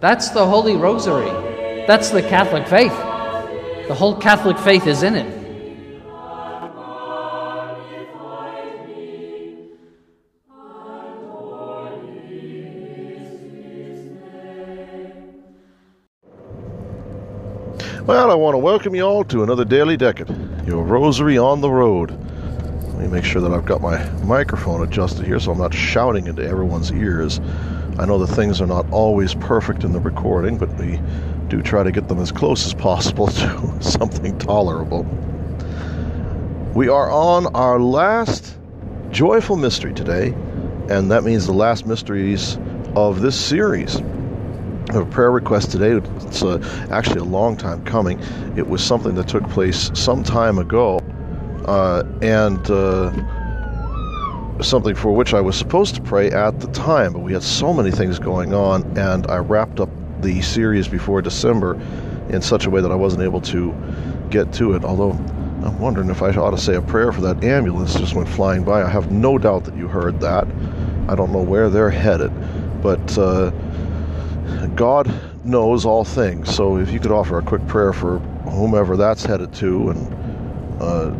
That's the Holy Rosary. That's the Catholic faith. The whole Catholic faith is in it. Well, I want to welcome you all to another Daily Decade, your rosary on the road. Let me make sure that I've got my microphone adjusted here so I'm not shouting into everyone's ears. I know the things are not always perfect in the recording, but we do try to get them as close as possible to something tolerable. We are on our last joyful mystery today, and that means the last mysteries of this series. A prayer request today. It's uh, actually a long time coming. It was something that took place some time ago, uh, and uh, something for which I was supposed to pray at the time, but we had so many things going on, and I wrapped up the series before December in such a way that I wasn't able to get to it. Although I'm wondering if I ought to say a prayer for that ambulance just went flying by. I have no doubt that you heard that. I don't know where they're headed, but uh, God knows all things. So if you could offer a quick prayer for whomever that's headed to and uh,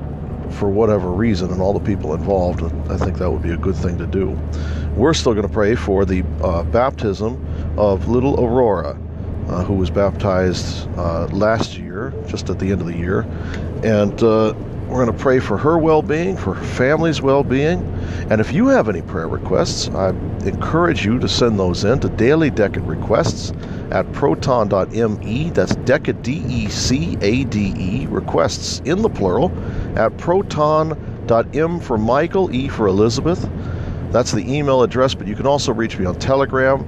for whatever reason and all the people involved, I think that would be a good thing to do. We're still going to pray for the uh, baptism of little Aurora, uh, who was baptized uh, last year, just at the end of the year. And uh, we're going to pray for her well being, for her family's well being. And if you have any prayer requests, I encourage you to send those in to Daily Decade Requests at proton.me. That's Decade, D E C A D E, requests in the plural at proton.m for Michael, E for Elizabeth. That's the email address, but you can also reach me on Telegram,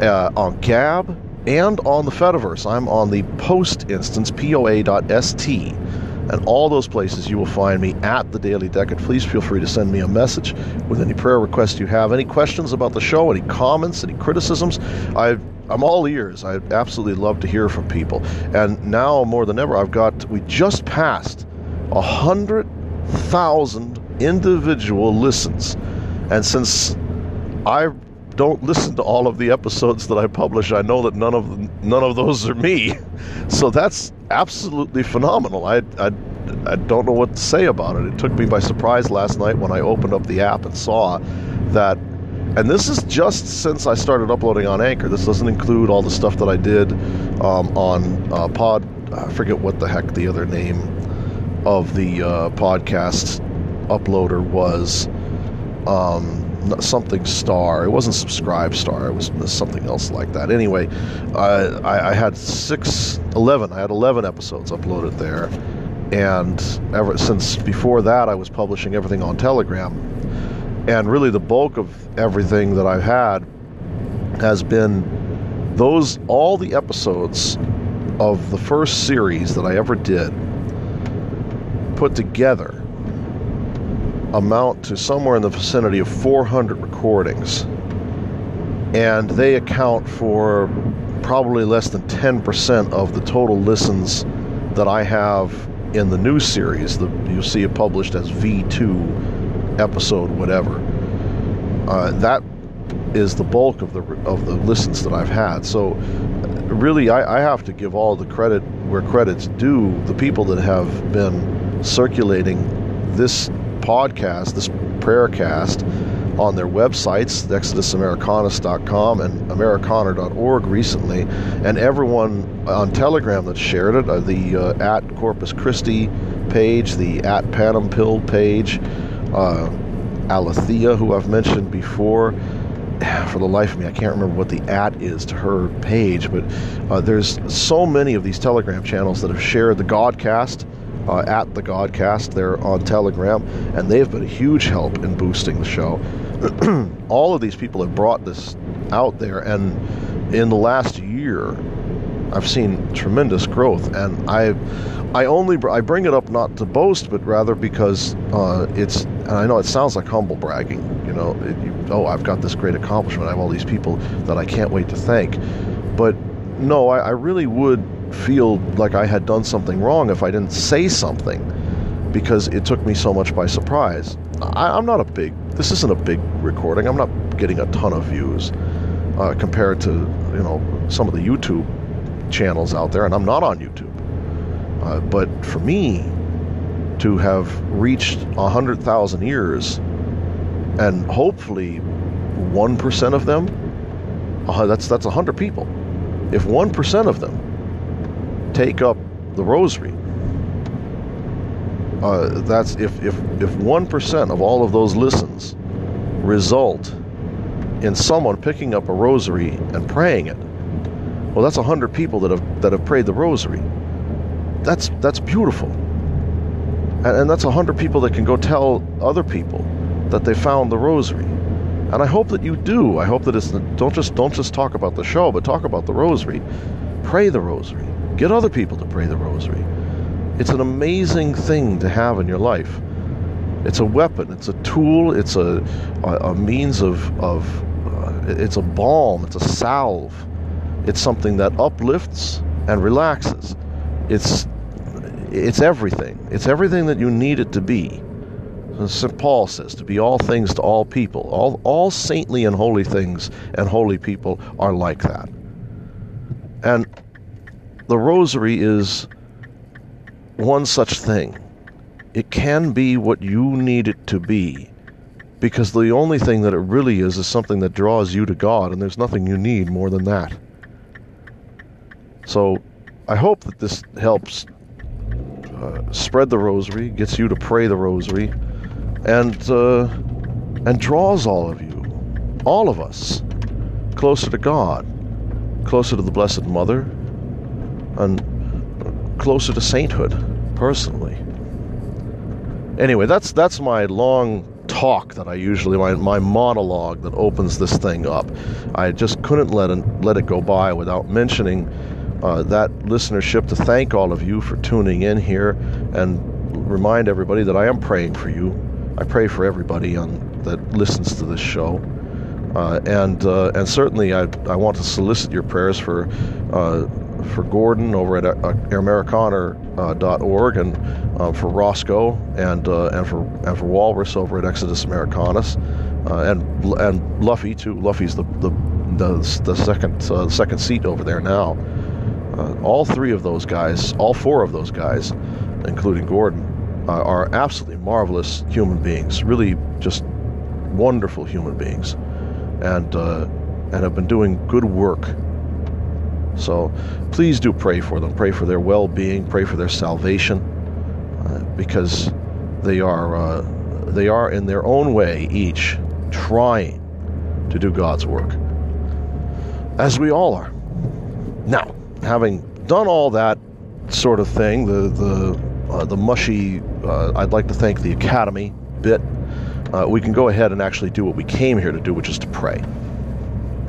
uh, on Gab, and on the Fediverse. I'm on the post instance, poa.st. And all those places you will find me at the Daily Decade. Please feel free to send me a message with any prayer requests you have, any questions about the show, any comments, any criticisms. i am all ears. I absolutely love to hear from people. And now more than ever, I've got, we just passed a hundred thousand individual listens. And since I don't listen to all of the episodes that I publish, I know that none of them, none of those are me. So that's absolutely phenomenal. I, I, I don't know what to say about it. It took me by surprise last night when I opened up the app and saw that. And this is just since I started uploading on Anchor. This doesn't include all the stuff that I did um, on uh, Pod. I forget what the heck the other name of the uh, podcast uploader was. Um, something star. It wasn't subscribe star. It was something else like that. Anyway, I, I had six, 11. I had 11 episodes uploaded there. And ever since before that, I was publishing everything on Telegram. And really, the bulk of everything that I've had has been those, all the episodes of the first series that I ever did put together amount to somewhere in the vicinity of 400 recordings. And they account for probably less than 10% of the total listens that I have in the new series. The, you'll see it published as V2 episode, whatever. Uh, that is the bulk of the of the listens that I've had. So, really, I, I have to give all the credit where credit's due. The people that have been circulating this podcast, this prayer cast, on their websites, exodusamericanus.com and americaner.org recently, and everyone on Telegram that shared it, uh, the uh, at Corpus Christi page, the at Panampil page, uh, Alethea, who I've mentioned before. For the life of me, I can't remember what the at is to her page, but uh, there's so many of these Telegram channels that have shared the Godcast uh, at the Godcast. They're on Telegram, and they've been a huge help in boosting the show. all of these people have brought this out there, and in the last year, I've seen tremendous growth, and I, I only I bring it up not to boast, but rather because uh, it's. And I know it sounds like humble bragging, you know. It, you, oh, I've got this great accomplishment. I have all these people that I can't wait to thank, but no, I, I really would feel like I had done something wrong if I didn't say something, because it took me so much by surprise. I, I'm not a big. This isn't a big recording. I'm not getting a ton of views uh, compared to you know some of the YouTube channels out there, and I'm not on YouTube. Uh, but for me to have reached 100,000 ears and hopefully 1% of them, uh, that's, that's 100 people. If 1% of them take up the rosary, uh, that's if, if, if 1% of all of those listens result in someone picking up a rosary and praying it, well, that's hundred people that have that have prayed the rosary. That's that's beautiful, and, and that's hundred people that can go tell other people that they found the rosary. And I hope that you do. I hope that it's don't just don't just talk about the show, but talk about the rosary. Pray the rosary. Get other people to pray the rosary. It's an amazing thing to have in your life. It's a weapon. It's a tool. It's a a, means of of. Uh, it's a balm. It's a salve it's something that uplifts and relaxes. It's it's everything. It's everything that you need it to be. St. Paul says to be all things to all people. All all saintly and holy things and holy people are like that. And the rosary is one such thing. It can be what you need it to be because the only thing that it really is is something that draws you to God, and there's nothing you need more than that. So I hope that this helps uh, spread the rosary, gets you to pray the rosary, and uh, and draws all of you, all of us, closer to God, closer to the Blessed Mother, and closer to sainthood, personally. Anyway, that's that's my long talk that I usually my, my monologue that opens this thing up. I just couldn't let it, let it go by without mentioning uh, that listenership to thank all of you for tuning in here and remind everybody that I am praying for you. I pray for everybody on, that listens to this show. Uh, and uh, and certainly I, I want to solicit your prayers for uh, for Gordon over at uh, and uh, for Roscoe and uh, and for and for Walrus over at Exodus Americanus and and Luffy too. Luffy's the the the, the second second seat over there now. Uh, all three of those guys, all four of those guys, including Gordon, uh, are absolutely marvelous human beings. Really, just wonderful human beings, and uh, and have been doing good work. So, please do pray for them. Pray for their well-being. Pray for their salvation, uh, because they are uh, they are in their own way each trying to do God's work, as we all are. Now having done all that sort of thing, the the uh, the mushy, uh, I'd like to thank the Academy bit. Uh, we can go ahead and actually do what we came here to do, which is to pray.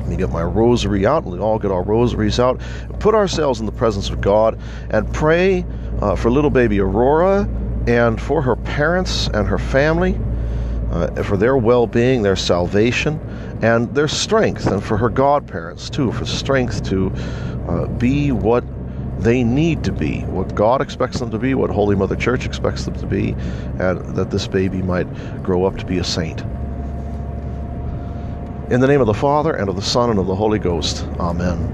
Let me get my rosary out. And we all get our rosaries out. Put ourselves in the presence of God and pray uh, for little baby Aurora and for her parents and her family, uh, for their well-being, their salvation, and their strength, and for her godparents too, for strength to uh, be what they need to be, what God expects them to be, what Holy Mother Church expects them to be, and that this baby might grow up to be a saint. In the name of the Father, and of the Son, and of the Holy Ghost. Amen.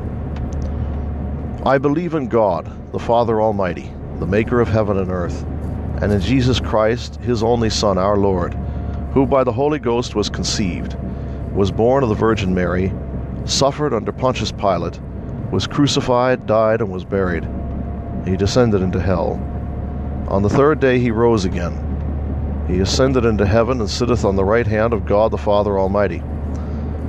I believe in God, the Father Almighty, the maker of heaven and earth, and in Jesus Christ, his only Son, our Lord, who by the Holy Ghost was conceived, was born of the Virgin Mary, suffered under Pontius Pilate, was crucified, died, and was buried. He descended into hell. On the third day he rose again. He ascended into heaven and sitteth on the right hand of God the Father Almighty.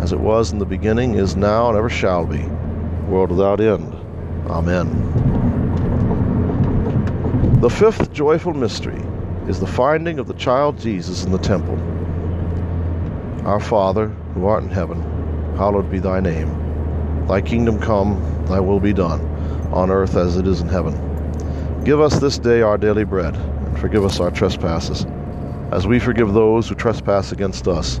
as it was in the beginning, is now, and ever shall be, world without end. Amen. The fifth joyful mystery is the finding of the child Jesus in the temple. Our Father, who art in heaven, hallowed be thy name. Thy kingdom come, thy will be done, on earth as it is in heaven. Give us this day our daily bread, and forgive us our trespasses, as we forgive those who trespass against us.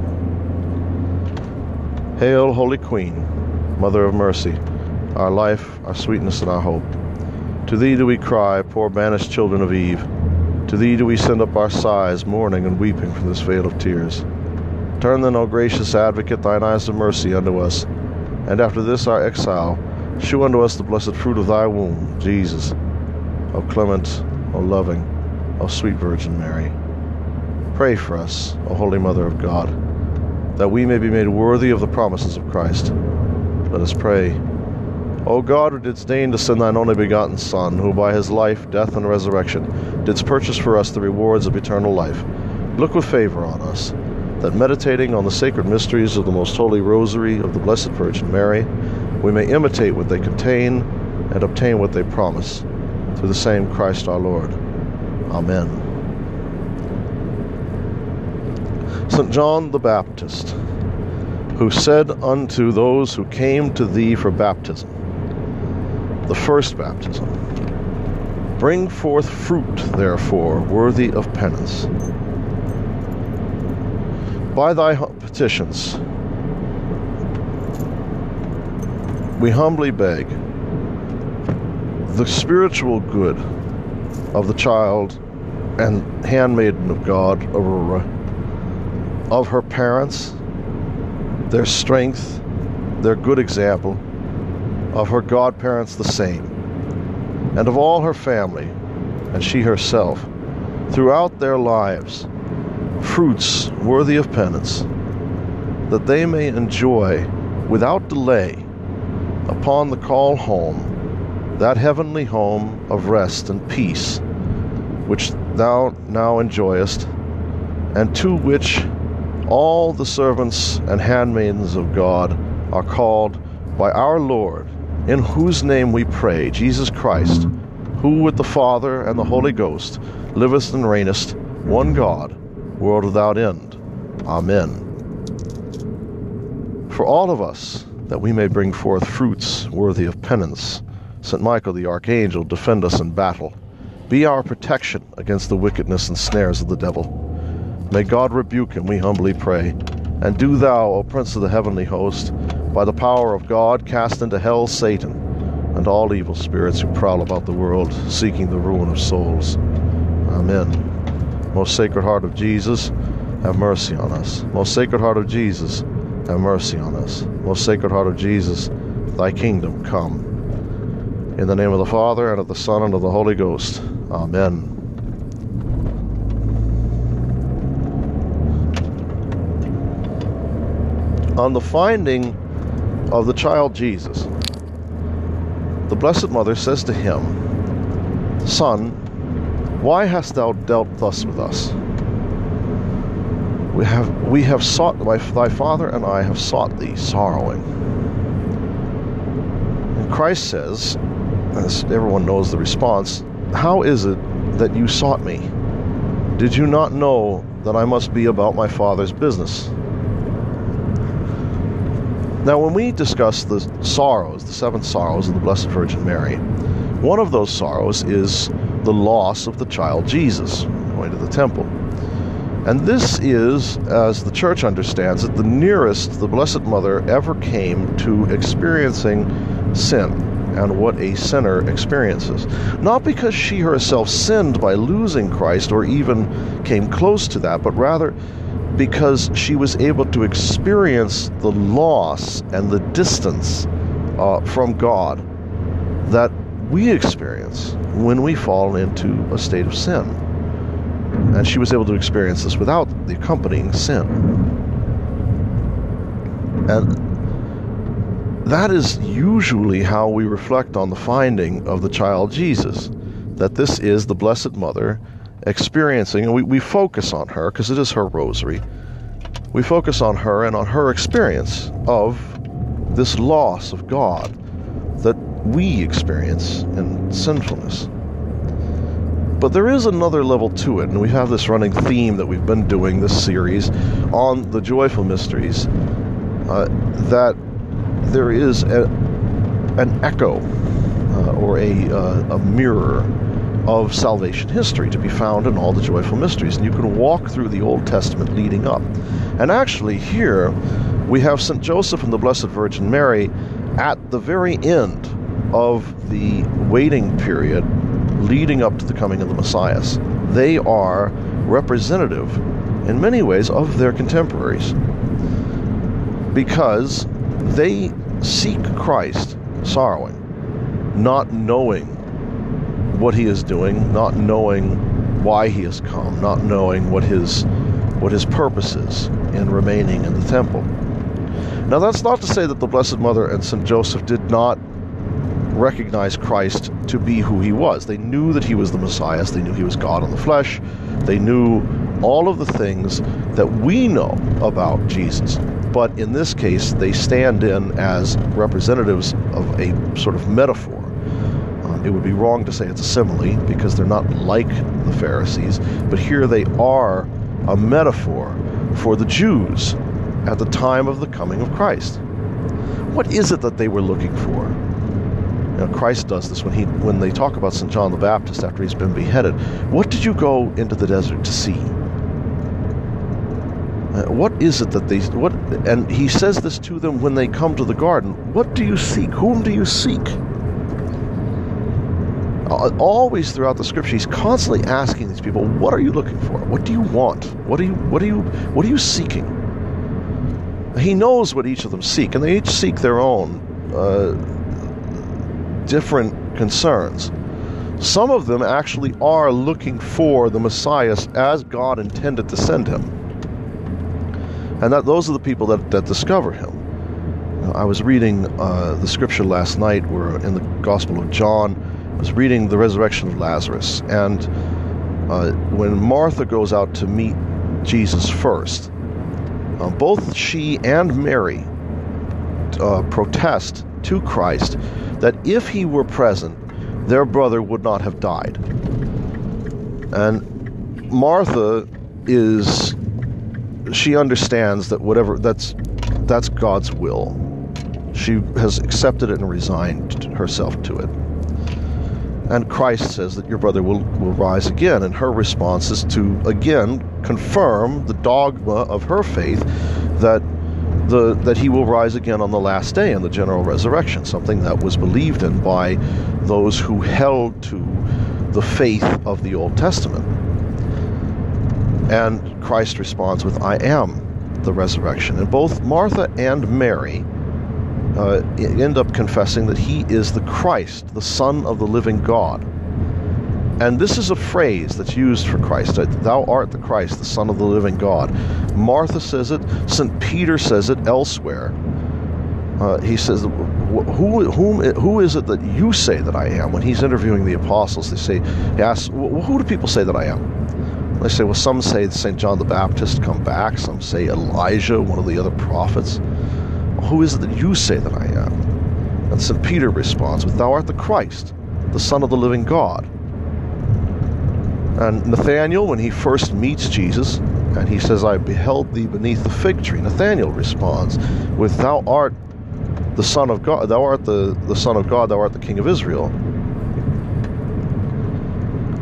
Hail, Holy Queen, Mother of Mercy, our life, our sweetness, and our hope. To thee do we cry, poor banished children of Eve. To thee do we send up our sighs, mourning and weeping from this vale of tears. Turn then, O gracious advocate, thine eyes of mercy unto us, and after this our exile, shew unto us the blessed fruit of thy womb, Jesus. O clement, O loving, O sweet Virgin Mary, pray for us, O Holy Mother of God, that we may be made worthy of the promises of Christ. Let us pray. O God, who didst deign to send thine only begotten Son, who by his life, death, and resurrection didst purchase for us the rewards of eternal life, look with favor on us, that meditating on the sacred mysteries of the most holy rosary of the Blessed Virgin Mary, we may imitate what they contain and obtain what they promise. Through the same Christ our Lord. Amen. St. John the Baptist, who said unto those who came to thee for baptism, the first baptism, Bring forth fruit, therefore, worthy of penance. By thy petitions, we humbly beg the spiritual good of the child and handmaiden of God, Aurora, of her parents, their strength, their good example, of her godparents the same, and of all her family, and she herself, throughout their lives, fruits worthy of penance, that they may enjoy without delay upon the call home, that heavenly home of rest and peace, which thou now enjoyest, and to which all the servants and handmaidens of God are called by our Lord, in whose name we pray, Jesus Christ, who with the Father and the Holy Ghost liveth and reignest, one God, world without end. Amen. For all of us, that we may bring forth fruits worthy of penance. St. Michael the Archangel, defend us in battle. Be our protection against the wickedness and snares of the devil. May God rebuke him, we humbly pray. And do thou, O Prince of the heavenly host, by the power of God, cast into hell Satan and all evil spirits who prowl about the world, seeking the ruin of souls. Amen. Most Sacred Heart of Jesus, have mercy on us. Most Sacred Heart of Jesus, have mercy on us. Most Sacred Heart of Jesus, thy kingdom come. In the name of the Father, and of the Son, and of the Holy Ghost. Amen. On the finding of the child Jesus, the Blessed Mother says to him, Son, why hast thou dealt thus with us? We have, we have sought, thy father and I have sought thee, sorrowing. And Christ says, as everyone knows the response, How is it that you sought me? Did you not know that I must be about my Father's business? Now, when we discuss the sorrows, the seven sorrows of the Blessed Virgin Mary, one of those sorrows is the loss of the child Jesus going to the temple. And this is, as the church understands it, the nearest the Blessed Mother ever came to experiencing sin and what a sinner experiences. Not because she herself sinned by losing Christ or even came close to that, but rather because she was able to experience the loss and the distance uh, from God that we experience when we fall into a state of sin. And she was able to experience this without the accompanying sin. And that is usually how we reflect on the finding of the child Jesus. That this is the Blessed Mother experiencing, and we, we focus on her because it is her rosary. We focus on her and on her experience of this loss of God that we experience in sinfulness. But there is another level to it, and we have this running theme that we've been doing this series on the joyful mysteries. Uh, that there is a, an echo uh, or a, uh, a mirror of salvation history to be found in all the joyful mysteries. And you can walk through the Old Testament leading up. And actually, here we have St. Joseph and the Blessed Virgin Mary at the very end of the waiting period leading up to the coming of the Messias. They are representative, in many ways, of their contemporaries because they seek Christ sorrowing, not knowing what he is doing, not knowing why he has come, not knowing what his what his purpose is in remaining in the temple. Now that's not to say that the Blessed Mother and Saint Joseph did not recognize Christ to be who he was. They knew that he was the Messiah, they knew he was God in the flesh. They knew all of the things that we know about Jesus. But in this case, they stand in as representatives of a sort of metaphor it would be wrong to say it's a simile because they're not like the Pharisees, but here they are a metaphor for the Jews at the time of the coming of Christ. What is it that they were looking for? Know, Christ does this when he when they talk about St. John the Baptist after he's been beheaded. What did you go into the desert to see? Uh, what is it that they what and he says this to them when they come to the garden. What do you seek? Whom do you seek? Always throughout the scripture he's constantly asking these people what are you looking for? What do you want? What are you what are you what are you seeking? He knows what each of them seek and they each seek their own uh, different concerns. Some of them actually are looking for the messiah as god intended to send him. And that those are the people that, that discover him. I was reading uh, the scripture last night where in the Gospel of John was reading the resurrection of Lazarus, and uh, when Martha goes out to meet Jesus first, uh, both she and Mary uh, protest to Christ that if he were present, their brother would not have died. And Martha is she understands that whatever that's that's God's will. She has accepted it and resigned herself to it. And Christ says that your brother will, will rise again. And her response is to, again, confirm the dogma of her faith that, the, that he will rise again on the last day in the general resurrection, something that was believed in by those who held to the faith of the Old Testament. And Christ responds with, I am the resurrection. And both Martha and Mary uh, end up confessing that he is the Christ, the Son of the living God. And this is a phrase that's used for Christ. Thou art the Christ, the Son of the living God. Martha says it. St. Peter says it elsewhere. Uh, he says, who, whom, who is it that you say that I am? When he's interviewing the apostles, they say, he asks, who do people say that I am? They say, well, some say St. John the Baptist come back. Some say Elijah, one of the other prophets. Who is it that you say that I am? And St. Peter responds with, Thou art the Christ, the Son of the living God. And Nathanael, when he first meets Jesus, and he says, I beheld thee beneath the fig tree, Nathanael responds with, Thou art the Son of God, thou art the, the Son of God, thou art the King of Israel.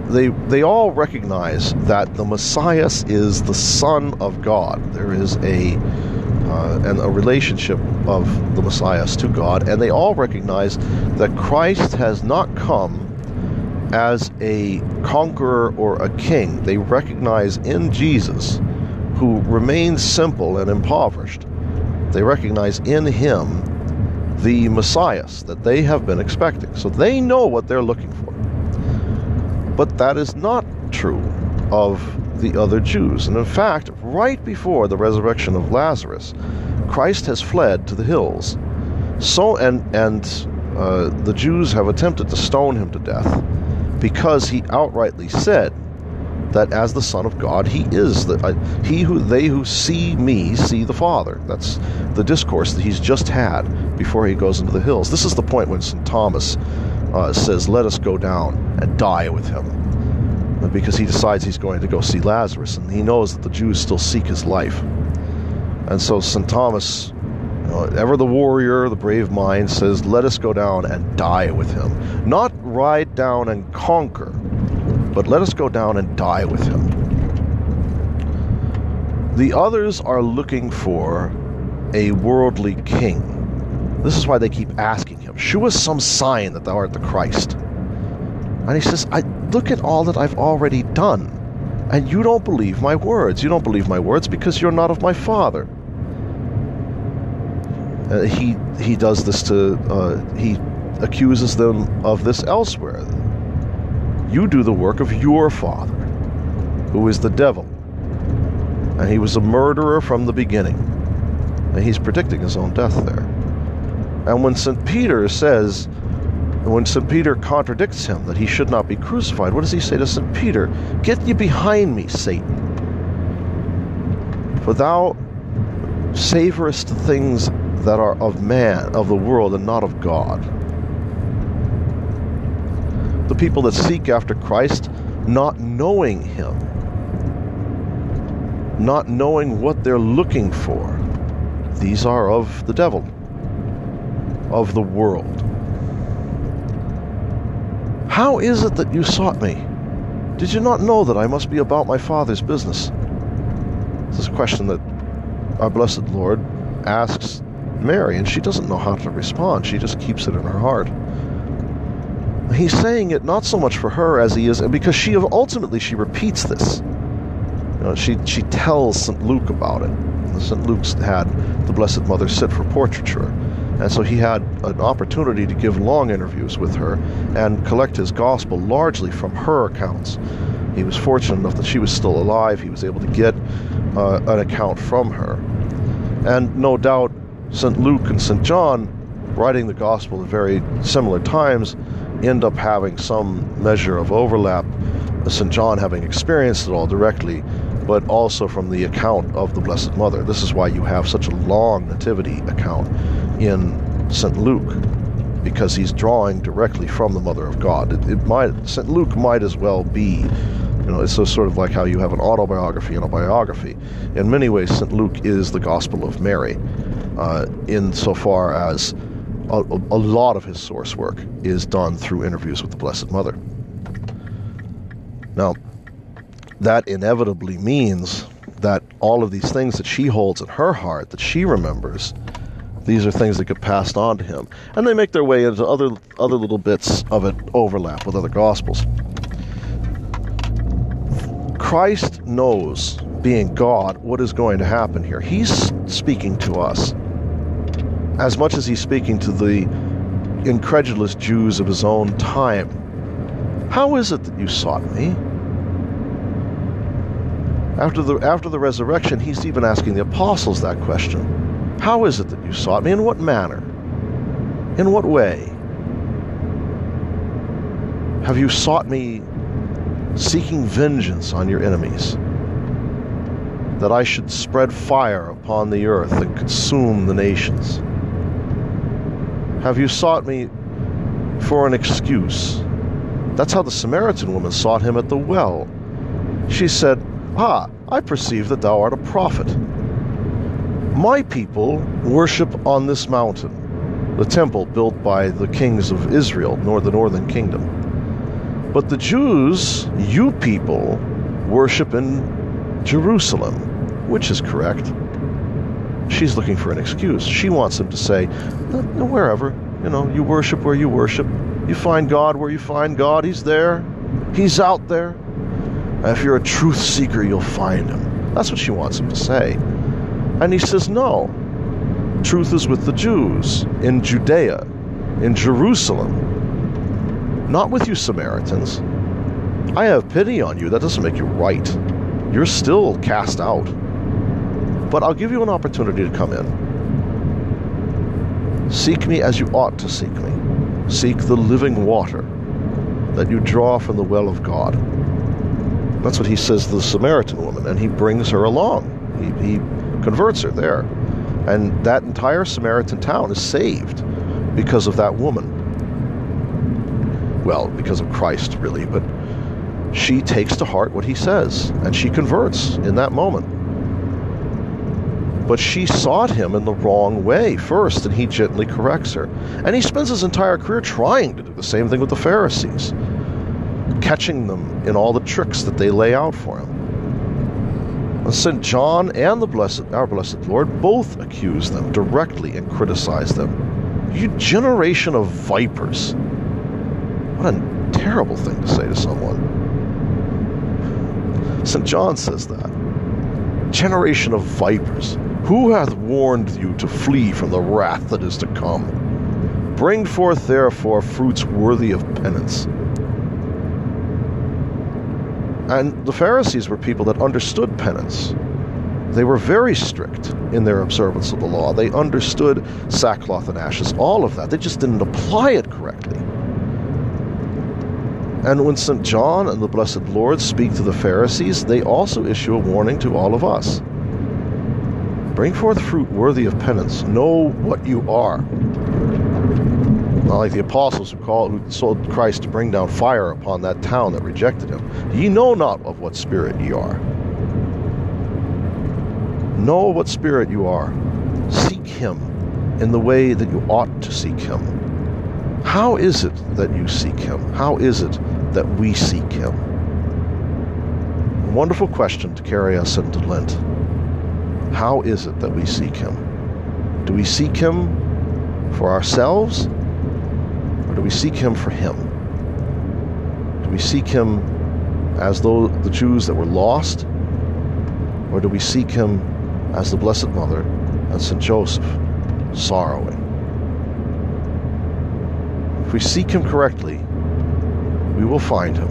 They, they all recognize that the Messiah is the Son of God. There is a uh, and a relationship of the Messiah to God, and they all recognize that Christ has not come as a conqueror or a king. They recognize in Jesus, who remains simple and impoverished, they recognize in him the Messiah that they have been expecting. So they know what they're looking for. But that is not true of the other Jews. And in fact, right before the resurrection of Lazarus, Christ has fled to the hills. So and and uh, the Jews have attempted to stone him to death because he outrightly said that as the Son of God, he is the uh, he who they who see me see the Father. That's the discourse that he's just had before he goes into the hills. This is the point when St. Thomas uh, says, "Let us go down and die with him." Because he decides he's going to go see Lazarus, and he knows that the Jews still seek his life. And so St. Thomas, you know, ever the warrior, the brave mind, says, Let us go down and die with him. Not ride down and conquer, but let us go down and die with him. The others are looking for a worldly king. This is why they keep asking him, Shew us some sign that thou art the Christ. And he says, I look at all that I've already done. And you don't believe my words. You don't believe my words because you're not of my father. Uh, he he does this to uh, he accuses them of this elsewhere. You do the work of your father. who is the devil. And he was a murderer from the beginning. And he's predicting his own death there. And when St. Peter says, when St. Peter contradicts him that he should not be crucified, what does he say to St. Peter? Get ye behind me, Satan. For thou savorest things that are of man, of the world, and not of God. The people that seek after Christ, not knowing Him, not knowing what they're looking for, these are of the devil, of the world. How is it that you sought me? Did you not know that I must be about my Father's business? This is a question that our blessed Lord asks Mary, and she doesn't know how to respond. She just keeps it in her heart. He's saying it not so much for her as he is, and because she ultimately she repeats this. You know, she she tells St. Luke about it. St. Luke's had the Blessed Mother sit for portraiture, and so he had an opportunity to give long interviews with her and collect his gospel largely from her accounts. He was fortunate enough that she was still alive. He was able to get uh, an account from her. And no doubt St. Luke and St. John, writing the Gospel at very similar times, end up having some measure of overlap. St. John having experienced it all directly, but also from the account of the Blessed Mother. This is why you have such a long nativity account in St. Luke, because he's drawing directly from the Mother of God. It, it might St. Luke might as well be you know, it's so sort of like how you have an autobiography and a biography. In many ways, St. Luke is the Gospel of Mary, uh, insofar as a, a lot of his source work is done through interviews with the Blessed Mother. Now, that inevitably means that all of these things that she holds in her heart, that she remembers, these are things that get passed on to him, and they make their way into other other little bits of it overlap with other gospels. Christ knows, being God, what is going to happen here. He's speaking to us as much as he's speaking to the incredulous Jews of his own time. How is it that you sought me? After the, after the resurrection, he's even asking the apostles that question. How is it that you sought me? In what manner? In what way? Have you sought me seeking vengeance on your enemies, that I should spread fire upon the earth and consume the nations? Have you sought me for an excuse? That's how the Samaritan woman sought him at the well. She said, Ah, I perceive that thou art a prophet. My people worship on this mountain, the temple built by the kings of Israel, nor the northern kingdom. But the Jews, you people, worship in Jerusalem, which is correct. She's looking for an excuse. She wants him to say, wherever, you know, you worship where you worship. You find God where you find God. He's there. He's out there. If you're a truth seeker, you'll find him. That's what she wants him to say. And he says, no. Truth is with the Jews in Judea, in Jerusalem not with you Samaritans. I have pity on you. That doesn't make you right. You're still cast out. But I'll give you an opportunity to come in. Seek me as you ought to seek me. Seek the living water that you draw from the well of God. That's what he says to the Samaritan woman, and he brings her along. He, he converts her there. And that entire Samaritan town is saved because of that woman well, because of Christ, really, but she takes to heart what he says and she converts in that moment. But she sought him in the wrong way first, and he gently corrects her. And he spends his entire career trying to do the same thing with the Pharisees, catching them in all the tricks that they lay out for him. St. John and the blessed, our blessed Lord both accuse them directly and criticize them. You generation of vipers. What a terrible thing to say to someone. St. John says that. Generation of vipers, who hath warned you to flee from the wrath that is to come? Bring forth therefore fruits worthy of penance. And the Pharisees were people that understood penance. They were very strict in their observance of the law. They understood sackcloth and ashes, all of that. They just didn't apply it correctly. And when St. John and the Blessed Lord speak to the Pharisees, they also issue a warning to all of us. Bring forth fruit worthy of penance. Know what you are. Not like the apostles who called who told Christ to bring down fire upon that town that rejected him. Ye know not of what spirit ye are. Know what spirit you are. Seek him in the way that you ought to seek him. How is it that you seek him? How is it that we seek him? A wonderful question to carry us into Lent. How is it that we seek him? Do we seek him for ourselves? Do we seek him for him? Do we seek him as though the Jews that were lost? Or do we seek him as the Blessed Mother and St. Joseph, sorrowing? If we seek him correctly, we will find him.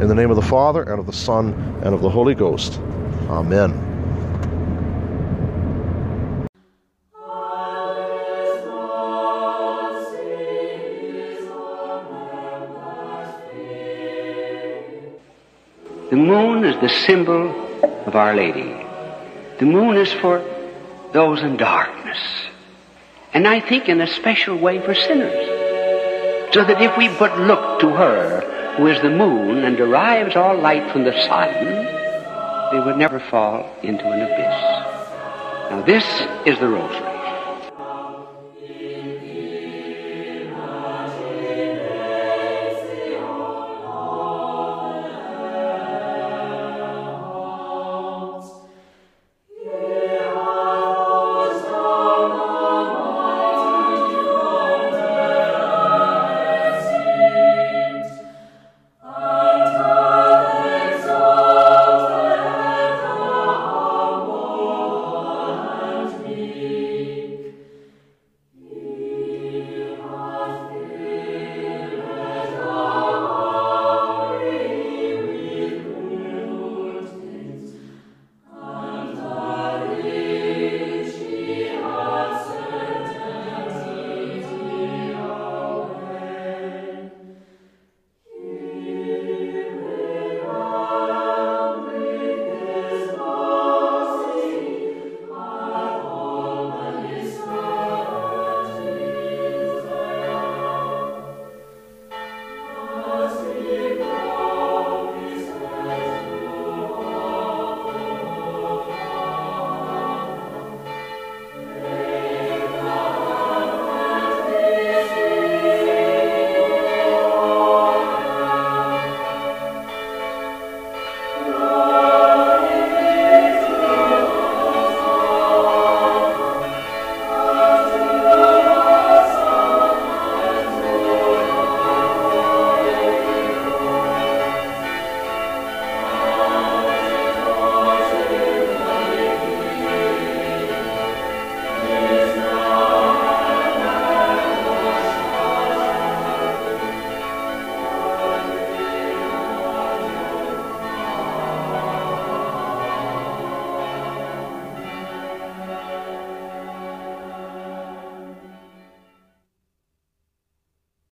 In the name of the Father, and of the Son, and of the Holy Ghost. Amen. The moon is the symbol of Our Lady. The moon is for those in darkness. And I think in a special way for sinners. So that if we but look to her, who is the moon and derives all light from the sun, they would never fall into an abyss. Now this is the rosary.